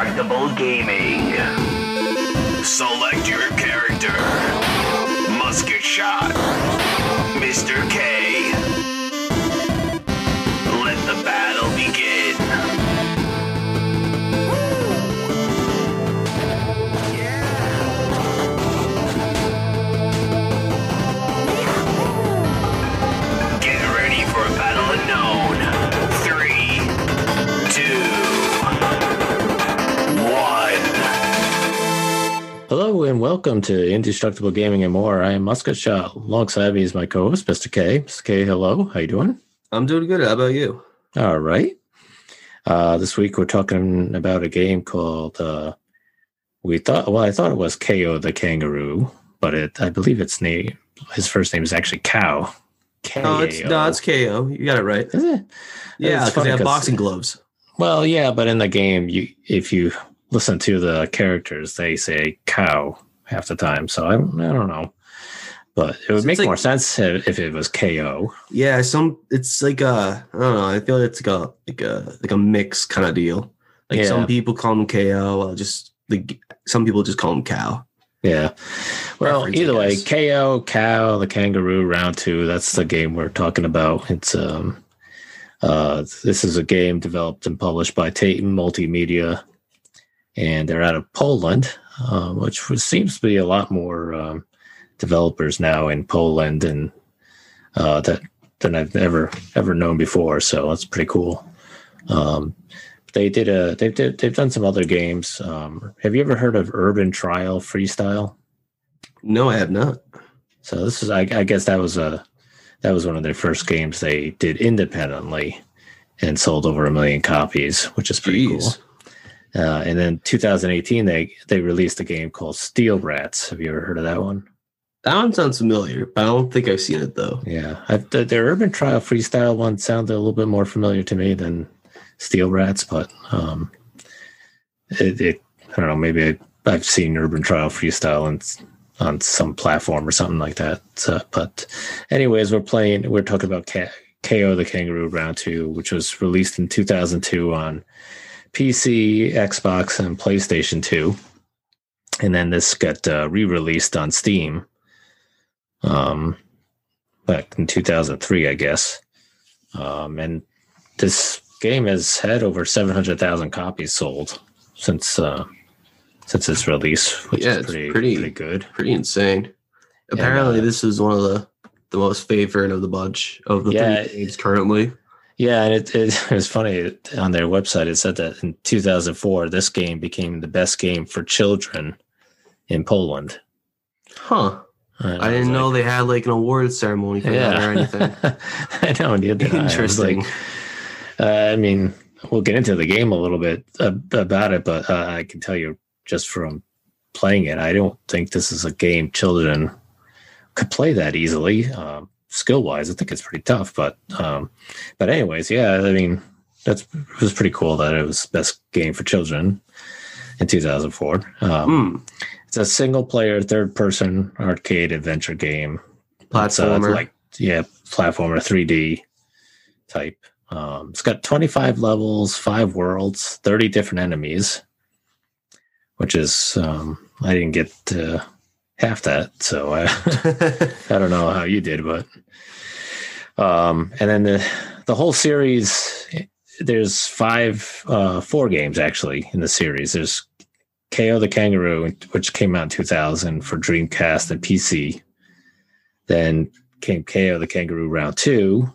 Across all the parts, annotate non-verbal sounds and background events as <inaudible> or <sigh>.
Indestructible Gaming. Select your character. Musket Shot. Mr. K. and welcome to Indestructible Gaming and More. I am Musket Shot. Alongside me is my co-host, Mr. K. Mr. K, hello. How you doing? I'm doing good. How about you? All right. Uh, this week we're talking about a game called uh, we thought well, I thought it was KO the Kangaroo, but it I believe its name his first name is actually Cow. No, it's no, it's KO. You got it right. Is it? Yeah, It's because funny they have boxing gloves. Well, yeah, but in the game, you if you listen to the characters, they say cow half the time. So I, don't- I don't know, but it would So make like- more sense if if it was KO. Yeah, some it's like a I don't know. I feel like it's like a like a like a mix kind of deal. Like Yeah. some people call them KO. Just like some people just call them cow. Yeah. Well, Reference, either way. KO, cow, the kangaroo, round two. That's the game we're talking about. It's um, uh, this is a game developed and published by Tatum Multimedia, and they're out of Poland, uh, which was, seems to be a lot more um, developers now in Poland and uh, that than I've ever ever known before. So that's pretty cool. Um, they did a they've did, they've done some other games. Um, have you ever heard of Urban Trial Freestyle? No, I have not. So this is I, I guess that was a that was one of their first games they did independently and sold over a million copies, which is pretty Jeez. cool. Uh, and then 2018 they they released a game called Steel Rats. Have you ever heard of that one? That one sounds familiar, but I don't think I've seen it though. Yeah, I, the, their Urban Trial Freestyle one sounded a little bit more familiar to me than Steel Rats, but um, it, it I don't know. Maybe I, I've seen Urban Trial Freestyle on on some platform or something like that. So, but anyways, we're playing. We're talking about K- KO the Kangaroo Round Two, which was released in 2002 on PC, Xbox, and PlayStation Two, and then this got uh, re-released on Steam. Um, back in 2003, I guess. Um, and this game has had over 700,000 copies sold since uh, since its release, which Yeah, is it's pretty, pretty- pretty good. Pretty insane. Apparently, uh, this is one of the the most favorite of the bunch of the Yeah. three games currently. Yeah, and it, it, <laughs> it was funny on their website. It said that in 2004, this game became the best game for children in Poland. Huh. And I was didn't know they had like an award ceremony for that or anything. <laughs> I know. neither did I. I Interesting. like, uh, I mean, we'll get into the game a little bit uh, about it, but uh, I can tell you just from playing it, I don't think this is a game children could play that easily. Um, skill wise, I think it's pretty tough, but um, but anyways, yeah, I mean, that's it was pretty cool that it was best game for children in 2004. Um, Hmm. It's a single player, third person arcade adventure game. It's, uh, Platformer. like yeah, platformer 3D type. Um, it's got 25 levels, five worlds, 30 different enemies, which is um, I didn't get uh, half that, so I <laughs> I don't know how you did, but um, and then the the whole series. There's five, uh, four games actually in the series. There's KO the Kangaroo, which came out in 2000 for Dreamcast and PC. Then came KO the Kangaroo Round Two,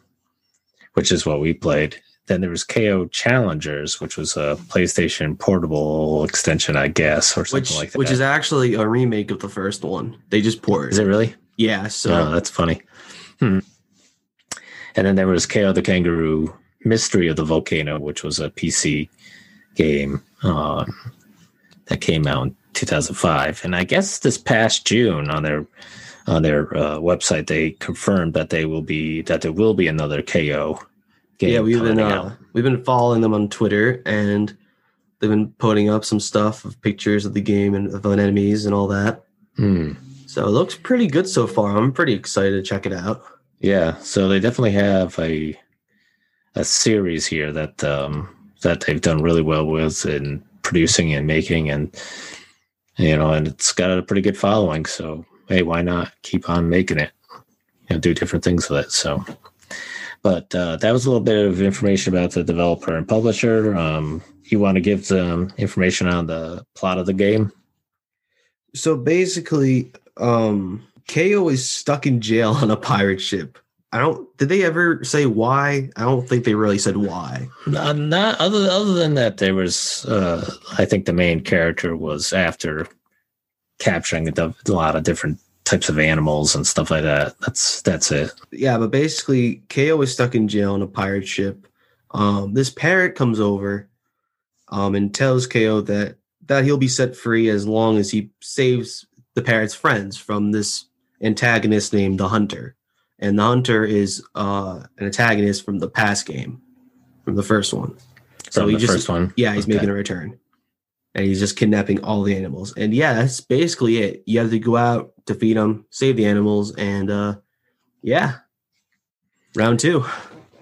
which is what we played. Then there was KO Challengers, which was a PlayStation portable extension, I guess, or something which like that. which is actually a remake of the first one. They just ported. is it really? Yeah. So oh, that's funny. Hmm. And then there was KO the Kangaroo Mystery of the Volcano, which was a PC game um, that came out in 2005. And I guess this past June on their on their uh, website they confirmed that they will be that there will be another KO. Yeah, we've been uh, we've been following them on Twitter, and they've been putting up some stuff of pictures of the game and of enemies and all that. Hmm. So it looks pretty good so far. I'm pretty excited to check it out. Yeah, so they definitely have a a series here that um, that they've done really well with, in producing and making, and you know, and it's got a pretty good following. So hey, why not keep on making it? You know, do different things with it. So, but uh, that was a little bit of information about the developer and publisher. Um, you want to give some information on the plot of the game? So basically, um, KO is stuck in jail on a pirate ship. I don't. Did they ever say why? I don't think they really said why. Not, not other other than that, there was. Uh, I think the main character was after capturing a, a lot of different types of animals and stuff like that. That's that's it. Yeah, but basically, KO is stuck in jail on a pirate ship. Um, this parrot comes over, um, and tells KO that that he'll be set free as long as he saves the parrot's friends from this antagonist named the Hunter. And the Hunter is uh, an antagonist from the past game, from the first one. So From he the just first one. yeah, he's Okay. making a return. And he's just kidnapping all the animals. And yeah, that's basically it. You have to go out, defeat them, save the animals, and uh yeah. Round two.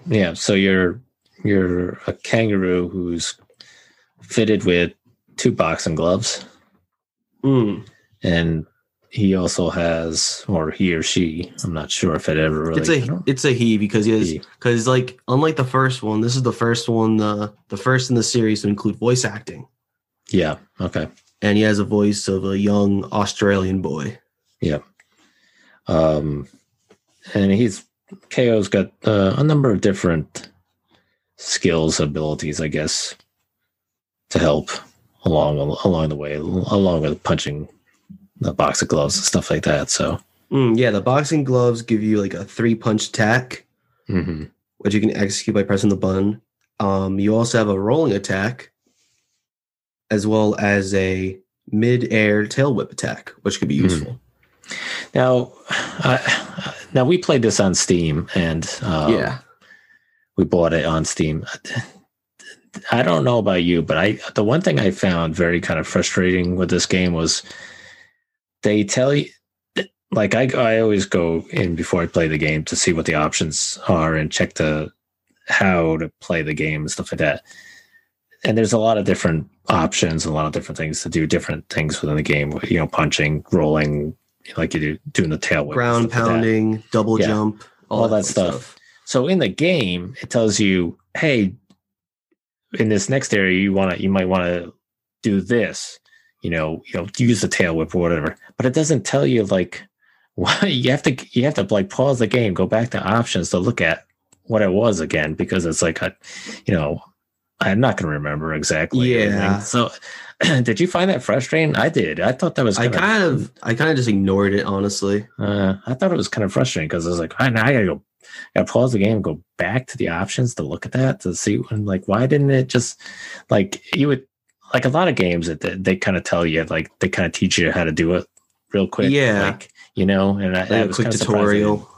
Yeah, so you're you're a kangaroo who's fitted with two boxing gloves, Mm. and he also has, or he or she, I'm not sure if it ever really. it's a it's a he because he because like unlike the first one, this is the first one, the the first in the series to include voice acting. Yeah. Okay. And he has a voice of a young Australian boy. Yeah. Um, and he's KO's got uh, a number of different skills, abilities, I guess, to help along along the way, along with punching the box of gloves and stuff like that. So, Mm, yeah, the boxing gloves give you like a three punch attack. mhm. which you can execute by pressing the button. Um, you also have a rolling attack, as well as a mid-air tail whip attack, which could be Mhm. useful. now, uh, now we played this on Steam, and um, we bought it on Steam. I don't know about you, but I the one thing I found very kind of frustrating with this game was they tell you like I I always go in before I play the game to see what the options are and check the how to play the game and stuff like that. And there's a lot of different options, and a lot of different things to do different things within the game. You know, punching, rolling, like you do doing the tail whip, Ground stuff like pounding, double Yeah. jump, All that fun stuff. So in the game, it tells you, hey, in this next area, you want to, you might want to do this, you know, you know, use the tail whip or whatever. But it doesn't tell you like <laughs> why you have to, you have to like pause the game, go back to options to look at what it was again because it's like a, you know, I'm not going to remember exactly. everything. Yeah. So, <clears throat> did you find that frustrating? I did. I thought that was I kinda- of, I kind of just ignored it, honestly. uh, I thought it was kind of frustrating because I was like, I now I gotta go, gotta pause the game, go back to the options to look at that to see, and like, why didn't it just like you would like a lot of games that they, they kind of tell you like they kind of teach you how to do it real quick, Yeah. like you know, and I, Like I a was quick tutorial.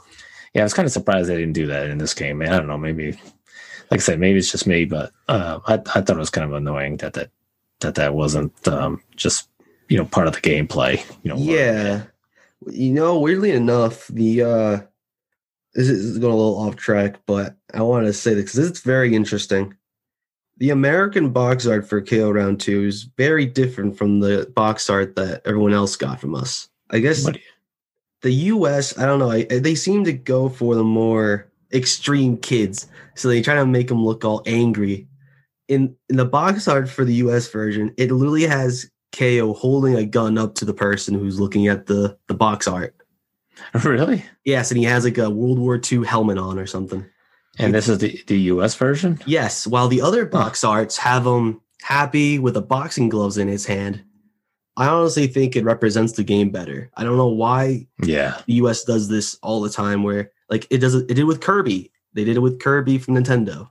Yeah, I was kind of surprised they didn't do that in this game. I don't know, maybe like I said, maybe it's just me, but uh, I I thought it was kind of annoying that that that that wasn't um, just you know part of the gameplay. You know, Yeah. You know, weirdly enough, the uh this is going a little off track, but I wanted to say this because it's very interesting. The American box art for KO Round 2 is very different from the box art that everyone else got from us. I guess What the US, I don't know, I, they seem to go for the more extreme kids. So they try to make them look all angry. In in the box art for the US version, it literally has KO holding a gun up to the person who's looking at the the box art. <laughs> really? Yes, and he has like a World War II helmet on or something. And this is the the U.S. version. Yes, while the other box arts have him happy with the boxing gloves in his hand. I honestly think it represents the game better. I don't know why Yeah, the US does this all the time where like it does it, did with Kirby. They did it with Kirby from Nintendo.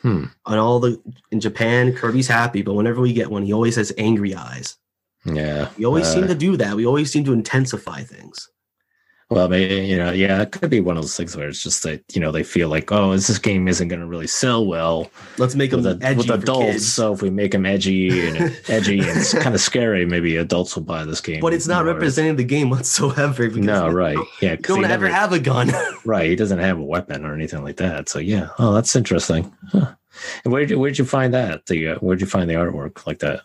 Hmm. On all the in Japan, Kirby's happy, but whenever we get one, he always has angry eyes. yeah. We always Uh, seem to do that. We always seem to intensify things. Well, maybe you know, yeah, it could be one of those things where it's just that you know they feel like, oh, this game isn't going to really sell well Let's make them with, a, edgy with adults. So if we make them edgy and <laughs> edgy and it's kind of scary, maybe adults will buy this game. but it's not representing the game whatsoever. because No, right? Yeah, don't ever never- have a gun. <laughs> right. He doesn't have a weapon or anything like that. So yeah, oh, that's interesting. Huh. And where where'd you find that? The uh, where'd you find the artwork like that?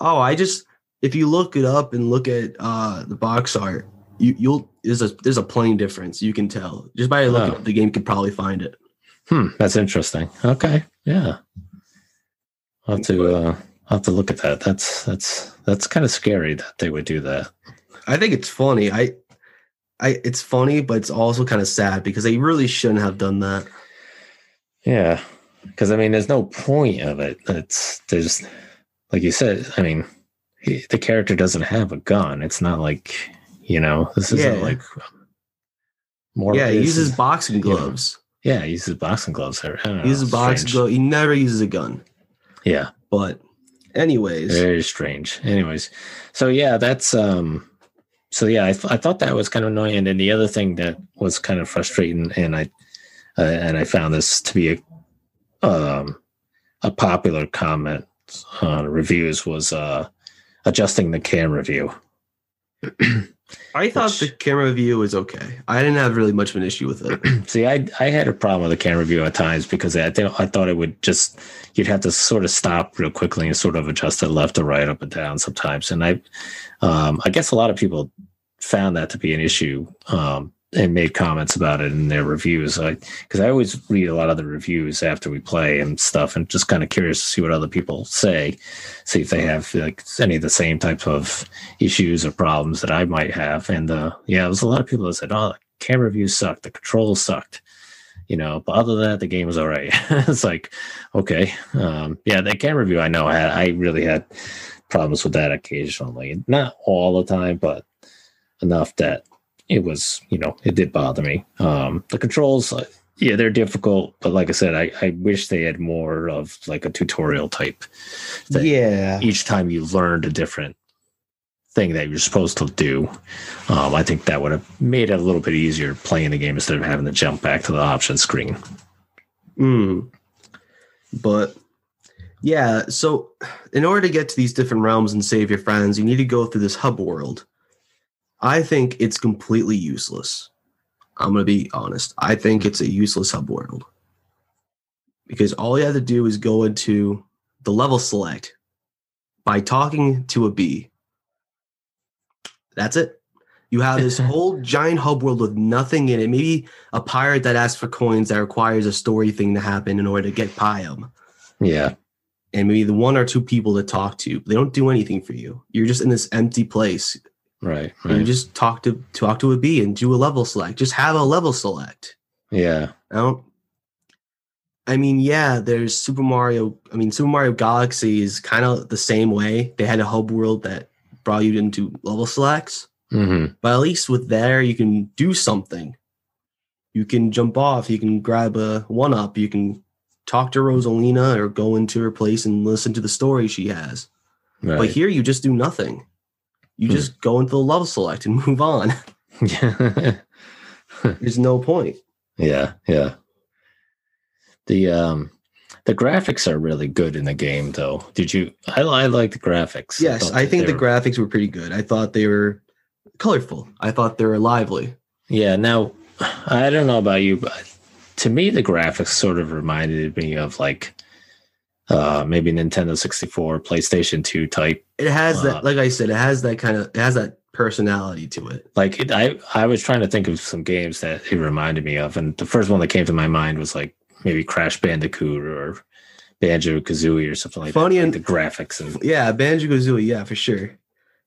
Oh, I just if you look it up and look at uh the box art, you you'll there's a there's a plain difference. You can tell just by looking Oh. up the game. Could probably find it. Hmm, that's interesting. Okay, yeah. I'll have to uh, I'll have to look at that. That's that's that's kind of scary that they would do that. I think it's funny. I, I it's funny, but it's also kind of sad because they really shouldn't have done that. Yeah, because I mean, there's no point of it. It's there's like you said. I mean, he, the character doesn't have a gun. It's not like you know this isn't Yeah. like more. yeah, he uses boxing you know, gloves. Yeah, he uses boxing gloves. I don't know, He uses boxing strange. glove. He never uses a gun. Yeah, But, anyways, very strange. Anyways, so yeah, that's um. So yeah, I, th- I thought that was kind of annoying. And then the other thing that was kind of frustrating, and I uh, and I found this to be a um a popular comment on reviews was uh adjusting the camera view. <clears throat> I thought which- the camera view was okay. I didn't have really much of an issue with it. <clears throat> See, I I had a problem with the camera view at times because I I thought it would just you'd have to sort of stop real quickly and sort of adjust it left or right, up and down sometimes. And I, um, I guess a lot of people found that to be an issue um, and made comments about it in their reviews. I because I always read a lot of the reviews after we play and stuff, and just kind of curious to see what other people say, see if they have like any of the same type of issues or problems that I might have. And uh, yeah, there was a lot of people that said, "Oh, the camera view sucked, the controls sucked." You know, but other than that, the game was all right. <laughs> it's like, okay, um, yeah, the camera view I know I had, I really had problems with that occasionally, not all the time, but enough that it was, you know, it did bother me. Um, the controls, uh, yeah, they're difficult, but like I said, I, I wish they had more of like a tutorial type. thing yeah. each time you learned a different thing that you're supposed to do. Um, I think that would have made it a little bit easier playing the game instead of having to jump back to the option screen. Mm. But yeah, so in order to get to these different realms and save your friends, you need to go through this hub world. I think it's completely useless. I'm going to be honest. I think it's a useless hub world. Because all you have to do is go into the level select by talking to a bee. That's it. You have this <laughs> whole giant hub world with nothing in it. Maybe a pirate that asks for coins that requires a story thing to happen in order to get Pium. Yeah. And maybe the one or two people to talk to. They don't do anything for you. You're just in this empty place. Right. And you just talk to talk to a bee and do a level select. Just have a level select. Yeah. I don't I mean, yeah, there's Super Mario. I mean, Super Mario Galaxy is kind of the same way. They had a hub world that brought you into level selects. hmm But at least with there, you can do something. You can jump off. You can grab a one up. You can talk to Rosalina or go into her place and listen to the story she has. But here, you just do nothing. You Hmm. just go into the level select and <laughs> move on. yeah. <laughs> There's no point. Yeah. Yeah. The um the graphics are really good in the game though. Did you I, I like the graphics. Yes, thought I think the were- graphics were pretty good. I thought they were colorful. I thought they were lively. Yeah. Now, <sighs> I don't know about you, but to me, the graphics sort of reminded me of like uh, maybe Nintendo 64, PlayStation 2 type. It has Uh, that, like I said, it has that kind of, it has that personality to it. Like it, I, I was trying to think of some games that it reminded me of, and the first one that came to my mind was like maybe Crash Bandicoot or Banjo Kazooie or something like Funny that. and- like the graphics and Yeah, Banjo Kazooie, yeah, for sure.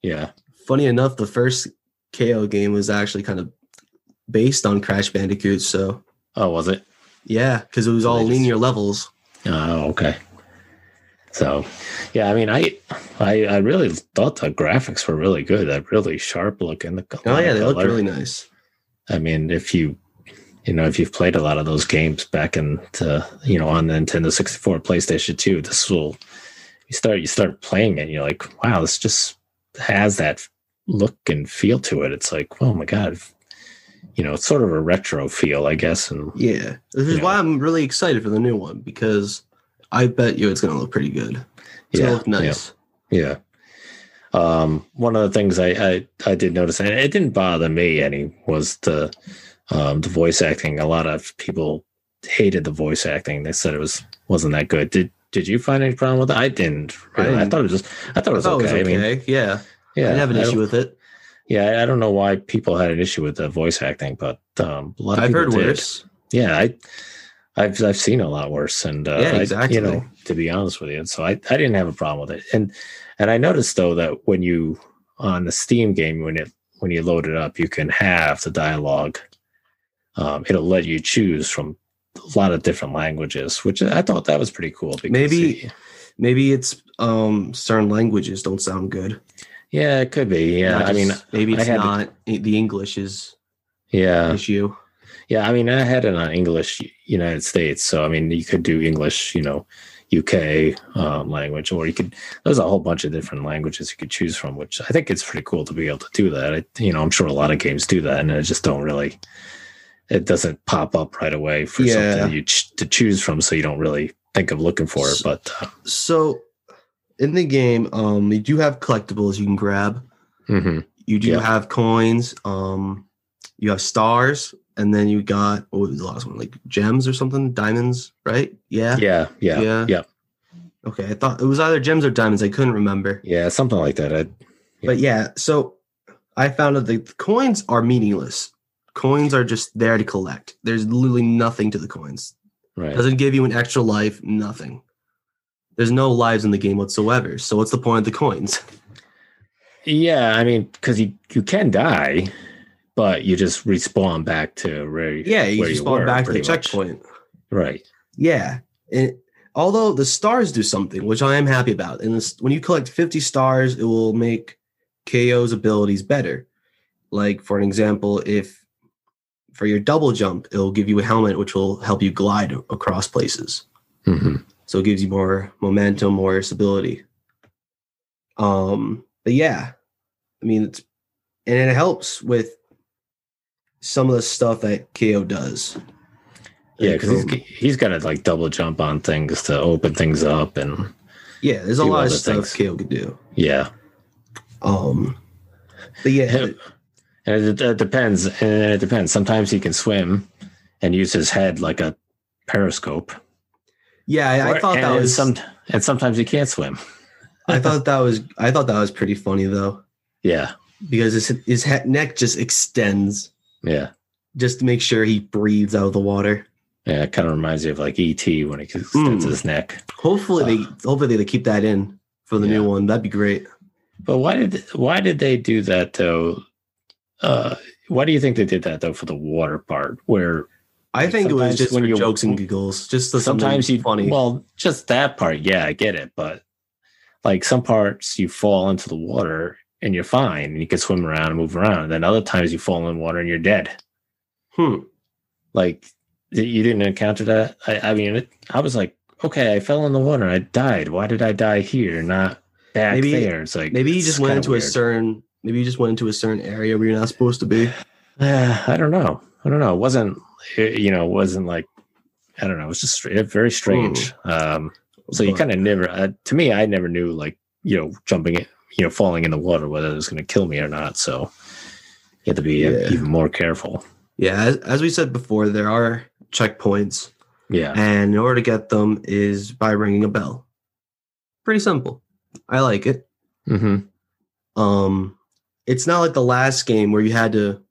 yeah, Funny enough, the first KO game was actually kind of based on Crash Bandicoot. So oh, was it? yeah, because it was So all just- linear levels. Oh, okay. So, yeah, I mean, I, I, I really thought the graphics were really good. They're really sharp look looking. The color, Oh yeah, they look really nice. I mean, if you, you know, if you've played a lot of those games back in, to, you know, on the Nintendo 64, PlayStation 2, this will, you start, you start playing it, and you're like, wow, this just has that look and feel to it. It's like, oh my god, you know, it's sort of a retro feel, I guess, and Yeah, this is Yeah. why I'm really excited for the new one because I bet you it's going to look pretty good. It's look nice. Yeah. Um, one of the things I, I, I did notice, and it didn't bother me any, was the um, the voice acting. A lot of people hated the voice acting. They said it was wasn't that good. Did did you find any problem with it? I didn't. I Really. I, didn't- thought it was. Just, I thought it was thought okay. it was I mean, yeah. yeah, I didn't have an issue with it. Yeah, I don't know why people had an issue with the voice acting, but um, a lot of I've people heard did. worse. Yeah, I, I've I've seen a lot worse, and uh, Yeah, I- you know, to be honest with you, so I, I didn't have a problem with it, and and I noticed though that when you on the Steam game when it when you load it up, you can have the dialogue. Um, it'll let you choose from a lot of different languages, which I thought that was pretty cool. Because Maybe- Maybe it's um certain languages don't sound good. yeah, it could be. Yeah, Not I mean, maybe it's not the English is yeah, issue. Yeah, I mean, I had it on English United States, so I mean, you could do English, you know, UK um, language, or you could. There's a whole bunch of different languages you could choose from, which I think it's pretty cool to be able to do that. I, you know, I'm sure a lot of games do that, and I just don't really. It doesn't pop up right away for Yeah. something you ch- to choose from, so you don't really think of looking for it. But uh, So in the game, um, you do have collectibles you can grab. mhm. You do Yeah. have coins. Um, you have stars, and then you got what was the last one? Like gems or something? Diamonds, right? Yeah. yeah, yeah, Yeah. yeah, Okay, I thought it was either gems or diamonds. I couldn't remember. yeah, something like that. I, But yeah, so I found out that the coins are meaningless. Coins are just there to collect. There's literally nothing to the coins. right. Doesn't give you an extra life, nothing. There's no lives in the game whatsoever. So what's the point of the coins? Yeah, I mean, because you you can die, but you just respawn back to where Yeah, you where just spawn were, back to the much. checkpoint. right? Yeah. And although the stars do something, which I am happy about, and this, when you collect 50 stars, it will make KO's abilities better. Like, for an example, if for your double jump, it'll give you a helmet which will help you glide across places. hmm So it gives you more momentum, more stability. Um, but yeah, I mean, it's and it helps with some of the stuff that KO does. Yeah, because um, he's he's got to like double jump on things to open things up, and yeah, there's a lot of stuff things. KO could do. yeah, Um, but yeah, and it, it depends. And it depends. Sometimes he can swim and use his head like a periscope. yeah, I, I thought that was some, and sometimes he can't swim. I <laughs> thought that was I thought that was pretty funny though Yeah, because his his neck just extends yeah, just to make sure he breathes out of the water. yeah. It kind of reminds you of like ET when he extends Mm. his neck. Hopefully they hopefully they keep that in for the new one. That'd be great. But why did why did they do that though? Uh, why do you think they did that though for the water part? Where I think it was just when for jokes and giggles, just sometimes you funny. Well, just that part, yeah, I get it. But like some parts, you fall into the water and you're fine, and you can swim around and move around. And then other times, you fall in water and you're dead. hmm. Like you didn't encounter that. I, I mean, it, I was like, okay, I fell in the water, I died. Why did I die here, not back Maybe- there? It's like Maybe you just went into a certain. Maybe he just went into a certain area where you're not supposed to be. Uh, <sighs> I don't know. I don't know. It wasn't, you know, it wasn't like, I don't know. It was just very strange. Um, so you kind of never, uh, to me, I never knew like, you know, jumping it, you know, falling in the water, whether it was going to kill me or not. So you have to be uh, Yeah. even more careful. Yeah, as, as we said before, there are checkpoints, Yeah. and in order to get them is by ringing a bell. Pretty simple. I like it. Mm-hmm. Um, it's not like the last game where you had to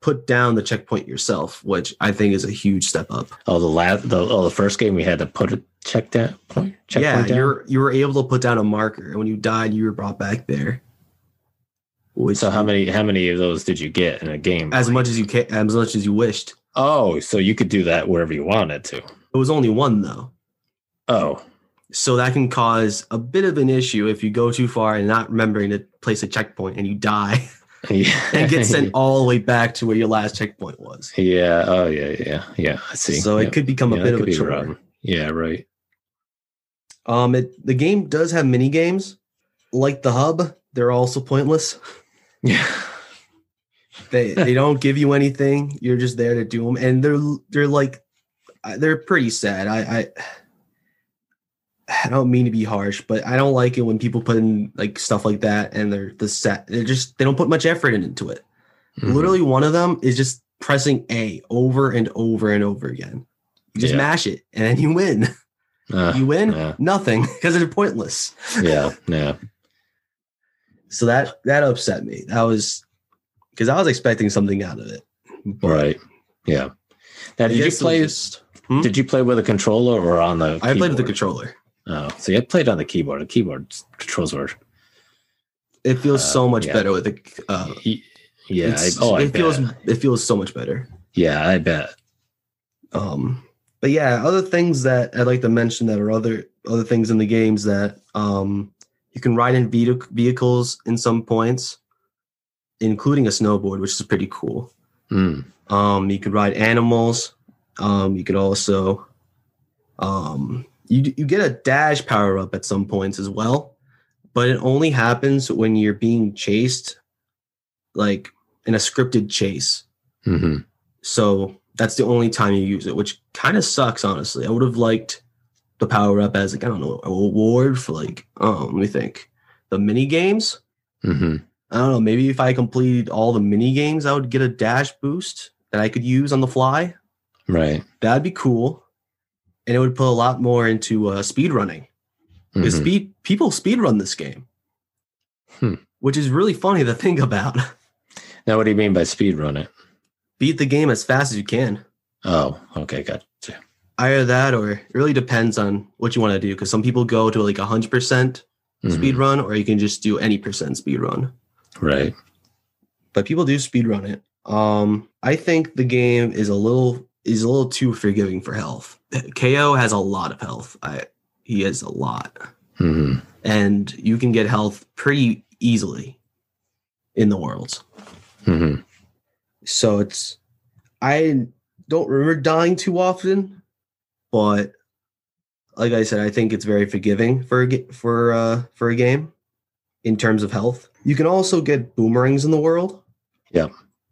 put down the checkpoint yourself, which I think is a huge step up. Oh, the last, the, oh, the first game we had to put a check down point. Check yeah, down? you're you were able to put down a marker, and when you died, you were brought back there. Which So how many, how many of those did you get in a game? as much as you can, as much as you wished. Oh, so you could do that wherever you wanted to. It was only one though, Oh, so that can cause a bit of an issue if you go too far and not remembering to place a checkpoint and you die yeah. <laughs> <laughs> and get sent all the way back to where your last checkpoint was. Yeah. Oh, yeah. Yeah. Yeah. I see. So Yeah. it could become a that bit of a chore. Yeah. Right. Um, it, the game does have mini games, like the hub. They're also pointless. <laughs> Yeah. They they don't give you anything. You're just there to do them, and they're they're like they're pretty sad. I I I don't mean to be harsh, but I don't like it when people put in like stuff like that, and they're the set. They're just they don't put much effort into it. Mhm. Literally, one of them is just pressing A over and over and over again. You just Yeah. mash it, and then you win. <laughs> Uh, you win yeah. nothing <laughs> because they're pointless. yeah, yeah. So that that upset me. That was because I was expecting something out of it. But Right. Yeah. Now, did you play? just- Hmm? Did you play with a controller or on the? I played with the controller. Oh, so you played on the keyboard. The keyboard controls were. It feels Uh, so much yeah. better with the. Uh, Yeah. I, oh, I it feels bet. it feels so much better. Yeah, I bet. Um, but yeah, other things that I'd like to mention that are other other things in the games that um you can ride in vehic- vehicles in some points, including a snowboard, which is pretty cool. Mm. Um, you could ride animals. Um, you could also um you you get a dash power up at some points as well, but it only happens when you're being chased, like in a scripted chase. hmm So that's the only time you use it, which kind of sucks, honestly. I would have liked the power up as like I don't know a reward for like oh let me think the mini games. hmm I don't know. Maybe if I completed all the mini games, I would get a dash boost that I could use on the fly. Right. That'd be cool, and it would put a lot more into uh, speed running. Because Mhm. speed people speed run this game, Hmm. which is really funny to think about. <laughs> Now, what do you mean by speed run it? Beat the game as fast as you can. Oh, okay, gotcha. Either that, or it really depends on what you want to do. Because some people go to like hundred percent Mhm. speed run, or you can just do any percent speed run. Right. But people do speed run it. Um, I think the game is a little is a little too forgiving for health. KO has a lot of health. I he has a lot. hmm and you can get health pretty easily in the worlds. hmm So it's I don't remember dying too often, but like I said, I think it's very forgiving for a, for uh, for a game in terms of health. You can also get boomerangs in the world. Yeah.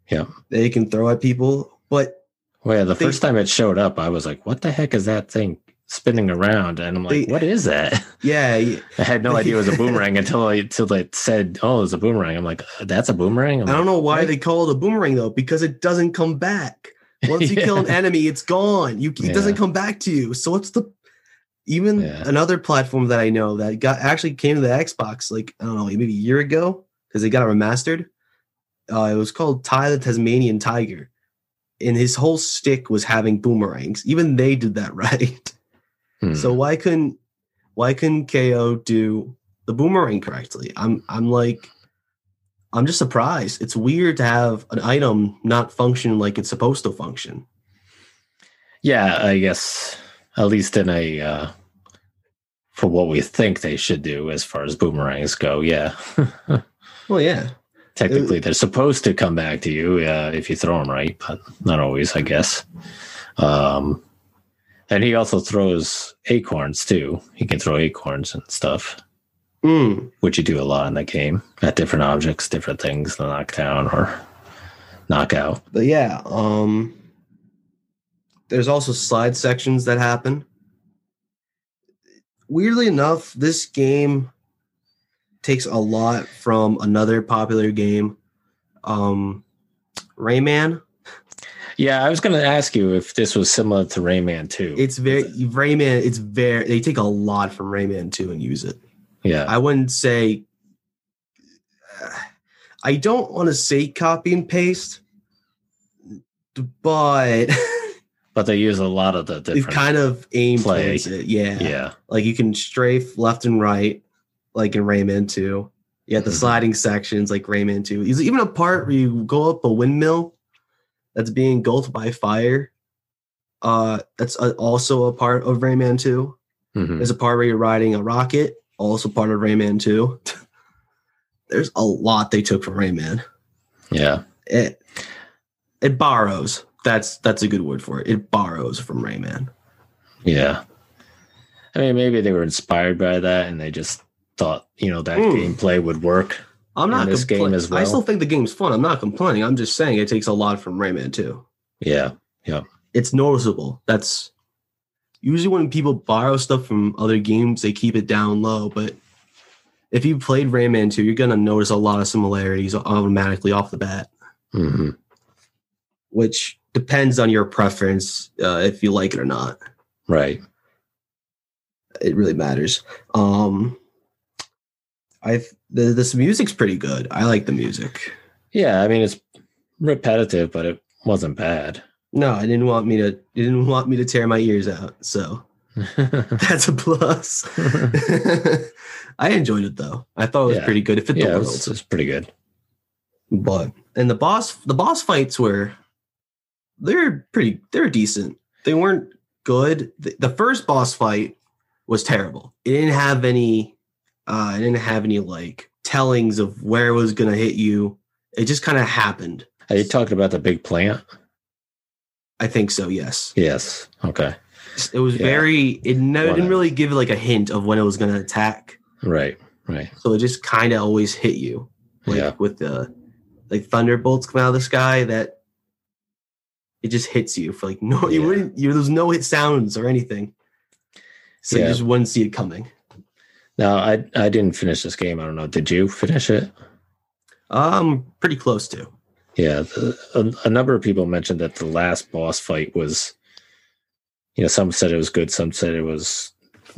Yeah. They can throw at people, but Well, yeah, the They- first time it showed up, I was like, "What the heck is that thing spinning around?" And I'm like, "What is that?" <laughs> yeah, I had no idea it was a <laughs> boomerang until I until it said, "Oh, it's a boomerang." I'm like, "That's a boomerang." I'm I don't like, know why "What?" they call it a boomerang though, because it doesn't come back. <laughs> Once you kill an enemy, it's gone. You it Yeah. doesn't come back to you. So what's the even Yeah. another platform that I know that got actually came to the Xbox like I don't know maybe a year ago because they got it remastered. Uh, it was called Ty the Tasmanian Tiger, and his whole stick was having boomerangs. Even they did that right. Hmm. So why couldn't why couldn't KO do the boomerang correctly? I'm I'm like I'm just surprised. It's weird to have an item not function like it's supposed to function. yeah, I guess at least in a uh, for what we think they should do as far as boomerangs go. Yeah, <laughs> Well, yeah. technically they're supposed to come back to you uh, if you throw them right, but not always, I guess. Um, and he also throws acorns too. He can throw acorns and stuff. Mm. which you do a lot in the game at different objects, different things to knock down or knock out. But yeah, um there's also slide sections that happen. Weirdly enough, this game takes a lot from another popular game, um Rayman. Yeah, I was going to ask you if this was similar to Rayman 2. It's very Rayman. It's very they take a lot from Rayman 2 and use it. yeah. I wouldn't say. I don't want to say copy and paste, but <laughs> but they use a lot of the different. kind of aimed play. it. Yeah. yeah. like you can strafe left and right, like in Rayman 2. Yeah, have the Mhm. sliding sections like Rayman 2. There's even a part where you go up a windmill that's being engulfed by fire. Uh, that's uh, also a part of Rayman 2. Mhm. There's a part where you're riding a rocket, also part of Rayman 2. <laughs> There's a lot they took from Rayman. Yeah. It it borrows. That's that's a good word for it. It borrows from Rayman. Yeah. I mean, maybe they were inspired by that and they just thought, you know, that Hmm. gameplay would work. I'm not this game as I still think the game's fun. I'm not complaining. I'm just saying it takes a lot from Rayman 2. Yeah. Yeah. It's noticeable. That's usually when people borrow stuff from other games, they keep it down low. But if you played Rayman 2, you're gonna notice a lot of similarities automatically off the bat. hmm which depends on your preference uh, if you like it or not. Right. it really matters. Um, I the this music's pretty good. I like the music. Yeah, I mean it's repetitive, but it wasn't bad. No, I didn't want me to. You didn't want me to tear my ears out. So <laughs> that's a plus. <laughs> I enjoyed it though. I thought it was Yeah. pretty good. It fit the yeah, it world. was, it was pretty good. but and the boss the boss fights were they're pretty they're decent they weren't good the, the first boss fight was terrible it didn't have any uh it didn't have any like tellings of where it was gonna hit you it just kind of happened Are you talking about the big plant? i think so yes Yes. Okay. it was Yeah. very it no, it didn't really give like a hint of when it was gonna attack Right. Right. so it just kind of always hit you like Yeah. with the like thunderbolts come out of the sky that it just hits you for like no you Yeah. wouldn't you there's no hit sounds or anything so Yeah. you just wouldn't see it coming Now I I didn't finish this game. I don't know. Did you finish it? um pretty close to Yeah. The, a, a number of people mentioned that the last boss fight was, you know, some said it was good, some said it was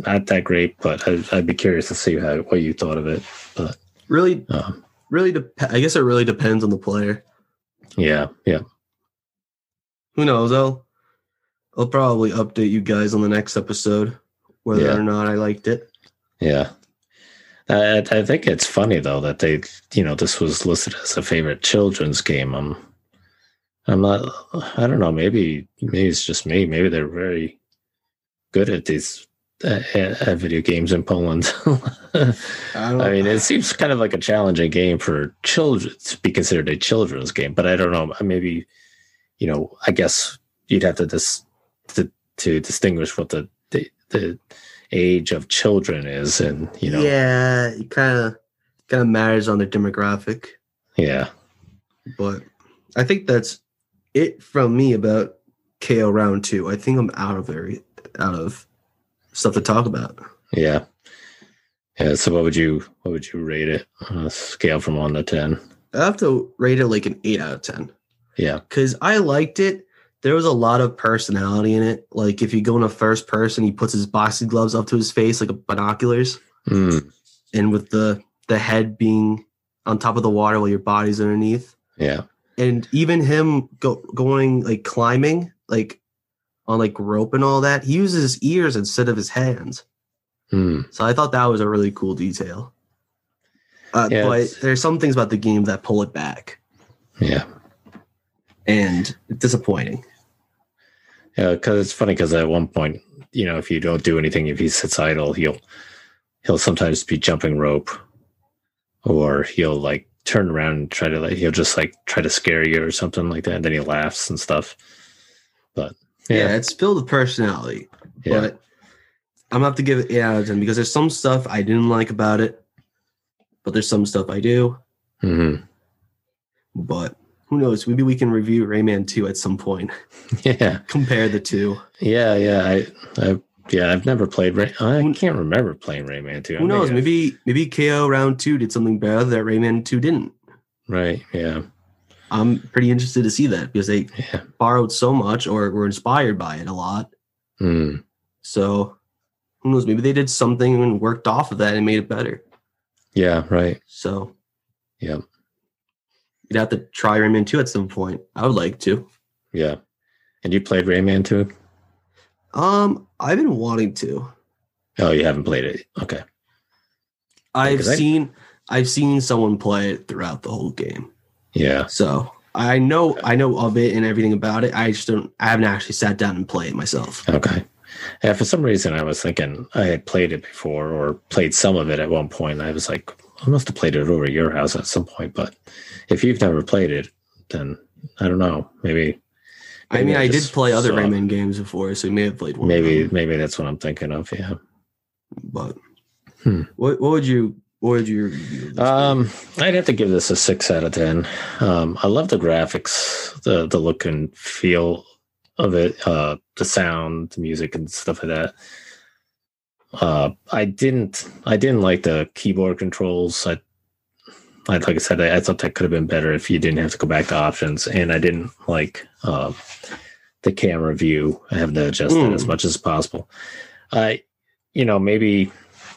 not that great. But I, I'd be curious to see how what you thought of it. But really um, really dep- i guess it really depends on the player yeah, yeah, who knows i'll i'll probably update you guys on the next episode whether Yeah. or not i liked it yeah. I, I think it's funny though that they, you know, this was listed as a favorite children's game. I'm, I'm not. I don't know. Maybe maybe it's just me. Maybe they're very good at these uh, uh, video games in Poland. <laughs> i don't I mean, it seems kind of like a challenging game for children to be considered a children's game, but I don't know. Maybe, you know, I guess you'd have to dis to, to distinguish what the, the the age of children is, and you know, yeah it kind of kind of matters on the demographic yeah, but I think that's it from me about KO round two. I think I'm out of very out of stuff to talk about. yeah, yeah. So, what would you what would you rate it on a scale from one to ten? I have to rate it like an eight out of ten Yeah, because I liked it. There was a lot of personality in it. Like if you go in a first person, he puts his boxing gloves up to his face like a binoculars, Mm, and with the the head being on top of the water while your body's underneath. yeah, and even him go, going like climbing like on like rope and all that he uses his ears instead of his hands. Mm, so i thought that was a really cool detail. Uh, Yeah, but there's some things about the game that pull it back. Yeah. and disappointing Yeah, because it's funny because at one point, you know, if you don't do anything, if he sits idle, he'll he'll sometimes be jumping rope, or he'll like turn around and try to like he'll just like try to scare you or something like that, and then he laughs and stuff. But yeah, yeah, it's filled with personality yeah, but i'm gonna have to give it 8 out of 10 because there's some stuff i didn't like about it but there's some stuff i do. Hmm but who knows maybe we can review rayman 2 at some point <laughs> yeah, compare the two yeah, yeah. I, I, yeah, I've never played. Ray- I can't remember playing Rayman two. Who knows? Maybe maybe KO round two did something better that Rayman two didn't. right? Yeah, I'm pretty interested to see that because they yeah, borrowed so much or were inspired by it a lot. mm, So who knows? Maybe they did something and worked off of that and made it better. yeah, right. So Yeah. You'd have to try Rayman two at some point. I would like to. Yeah. And you played Rayman two? Um, I've been wanting to. Oh, you haven't played it. Okay. I've I- seen I've seen someone play it throughout the whole game. Yeah. So I know I know of it and everything about it. I just don't I haven't actually sat down and played it myself. Okay. Yeah, for some reason, I was thinking I had played it before or played some of it at one point. I was like, I must have played it over at your house at some point. But if you've never played it, then I don't know. Maybe. I mean, I did play other Rayman games before, so you may have played one. Maybe, maybe that's what I'm thinking of. Yeah. but Hmm. what what would you what would you Um, I'd have to give this a six out of ten. Um, I love the graphics, the the look and feel of it, uh, the sound, the music, and stuff like that. Uh, I didn't, I didn't like the keyboard controls. I, I like I said, I, I thought that could have been better if you didn't have to go back to options, and I didn't like uh, the camera view. I have to adjust that Hmm. as much as possible. I you know, maybe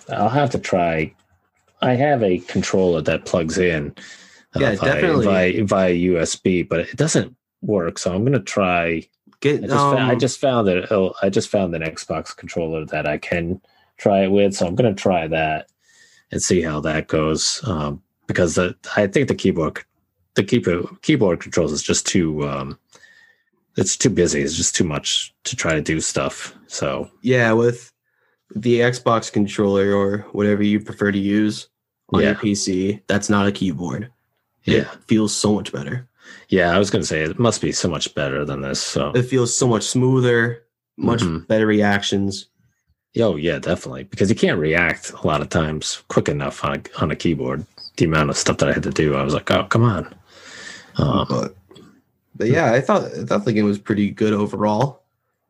I'll have to try. I have a controller that plugs in. uh, Yeah, via, definitely. via, via USB, but it doesn't work. So I'm gonna try. Get I just, fa- I um, just found that oh, I just found an Xbox controller that I can try it with. So I'm gonna try that and see how that goes. Um, because the, I think the keyboard, the keyboard keyboard controls is just too. Um, it's too busy. It's just too much to try to do stuff. So yeah with the Xbox controller or whatever you prefer to use on your PC. That's not a keyboard. yeah, feels so much better. yeah. I was gonna say it must be so much better than this. So It feels so much smoother, much Mhm. better reactions. Oh yeah, definitely because you can't react a lot of times quick enough on a, on a keyboard. The amount of stuff that I had to do, I was like, oh come on. Um, But but yeah, I thought I thought the game was pretty good overall.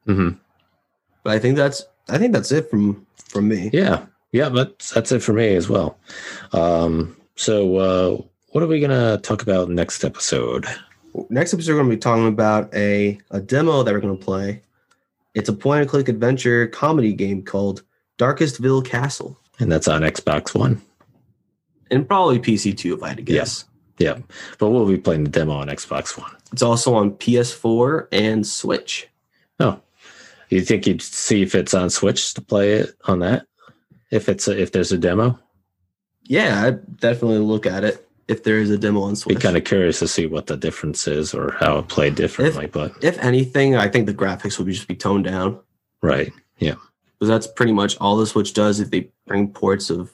mhm. But I think that's I think that's it from from me. Yeah, yeah, but that's it for me as well. Um, so, uh, what are we gonna talk about next episode? Next episode, we're going to be talking about a, a demo that we're going to play. It's a point and click adventure comedy game called Darkestville Castle. And that's on Xbox One. And probably PC too, if I had to guess. Yeah, but we'll be playing the demo on Xbox One. It's also on PS4 and Switch. Oh, you think you'd see if it's on Switch to play it on that? If it's a, if there's a demo, Yeah, I'd definitely look at it if there is a demo on Switch. be kind of curious to see what the difference is or how it played differently. but if anything, I think the graphics will be just be toned down right, Yeah. because that's pretty much all the Switch does. If they bring ports of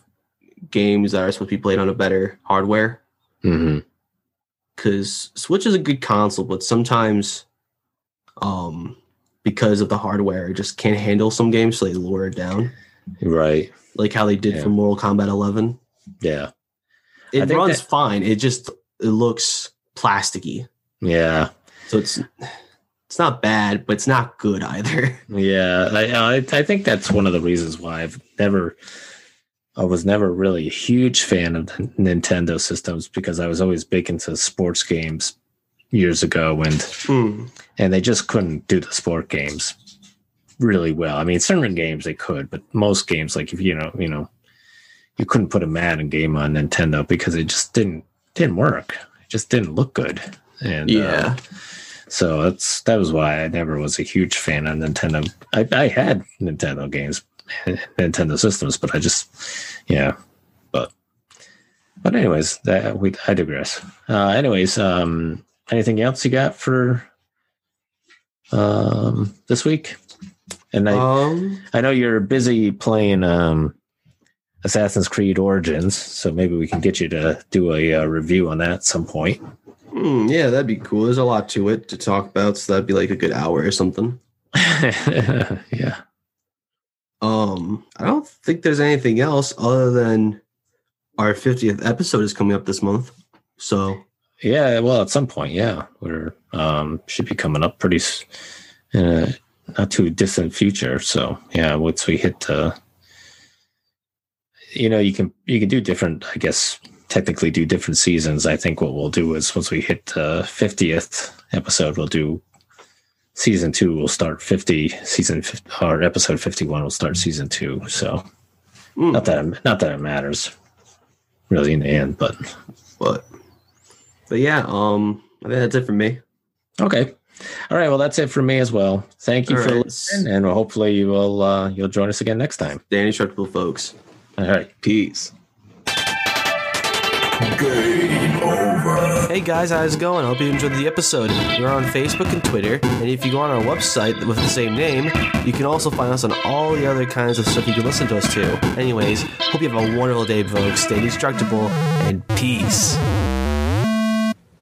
games that are supposed to be played on a better hardware, because Switch is a good console, but sometimes, um, because of the hardware, it just can't handle some games, so they lower it down, right, like how they did Yeah. for Mortal Kombat 11. yeah, It runs that- fine. It just it looks plasticky, yeah. so it's it's not bad, but it's not good either. <laughs> Yeah, I, I I think that's one of the reasons why I've never I was never really a huge fan of the Nintendo systems because I was always big into sports games years ago and Hmm. and they just couldn't do the sport games really well. I mean, certain games they could, but most games like if you know, you know, you couldn't put a Madden game on Nintendo because it just didn't didn't work. It just didn't look good. And uh, Yeah. so that's that was why I never was a huge fan of Nintendo. I, I had Nintendo games, <laughs> Nintendo systems, but I just yeah. But but anyways, that we I digress. Uh, anyways, um, anything else you got for um this week? And I Um. I know you're busy playing um Assassin's Creed Origins, so maybe we can get you to do a uh, review on that at some point. hmm, yeah, that'd be cool. There's a lot to it to talk about, so that'd be like a good hour or something. <laughs> yeah. Um, I don't think there's anything else other than our 50th episode is coming up this month. So Yeah, well, at some point, yeah, we're um should be coming up pretty in a not too distant future. So yeah, once we hit uh you know, you can you can do different, I guess technically do different seasons. I think what we'll do is once we hit uh fiftieth episode, we'll do season two. We'll start fifty season 50, or episode fifty one. We'll start season two. So mm, not that it, not that it matters really in the end, but but but yeah, um, I think that's it for me. Okay. All right. Well, that's it for me as well. Thank you All for right. listening, and hopefully you will uh, you'll join us again next time. Danny Sharpville, folks. All right. Peace. Hey guys, how's it going? I hope you enjoyed the episode. We're on Facebook and Twitter, and if you go on our website with the same name, you can also find us on all the other kinds of stuff you can listen to us to. Anyways, hope you have a wonderful day, folks. Stay destructible, and peace.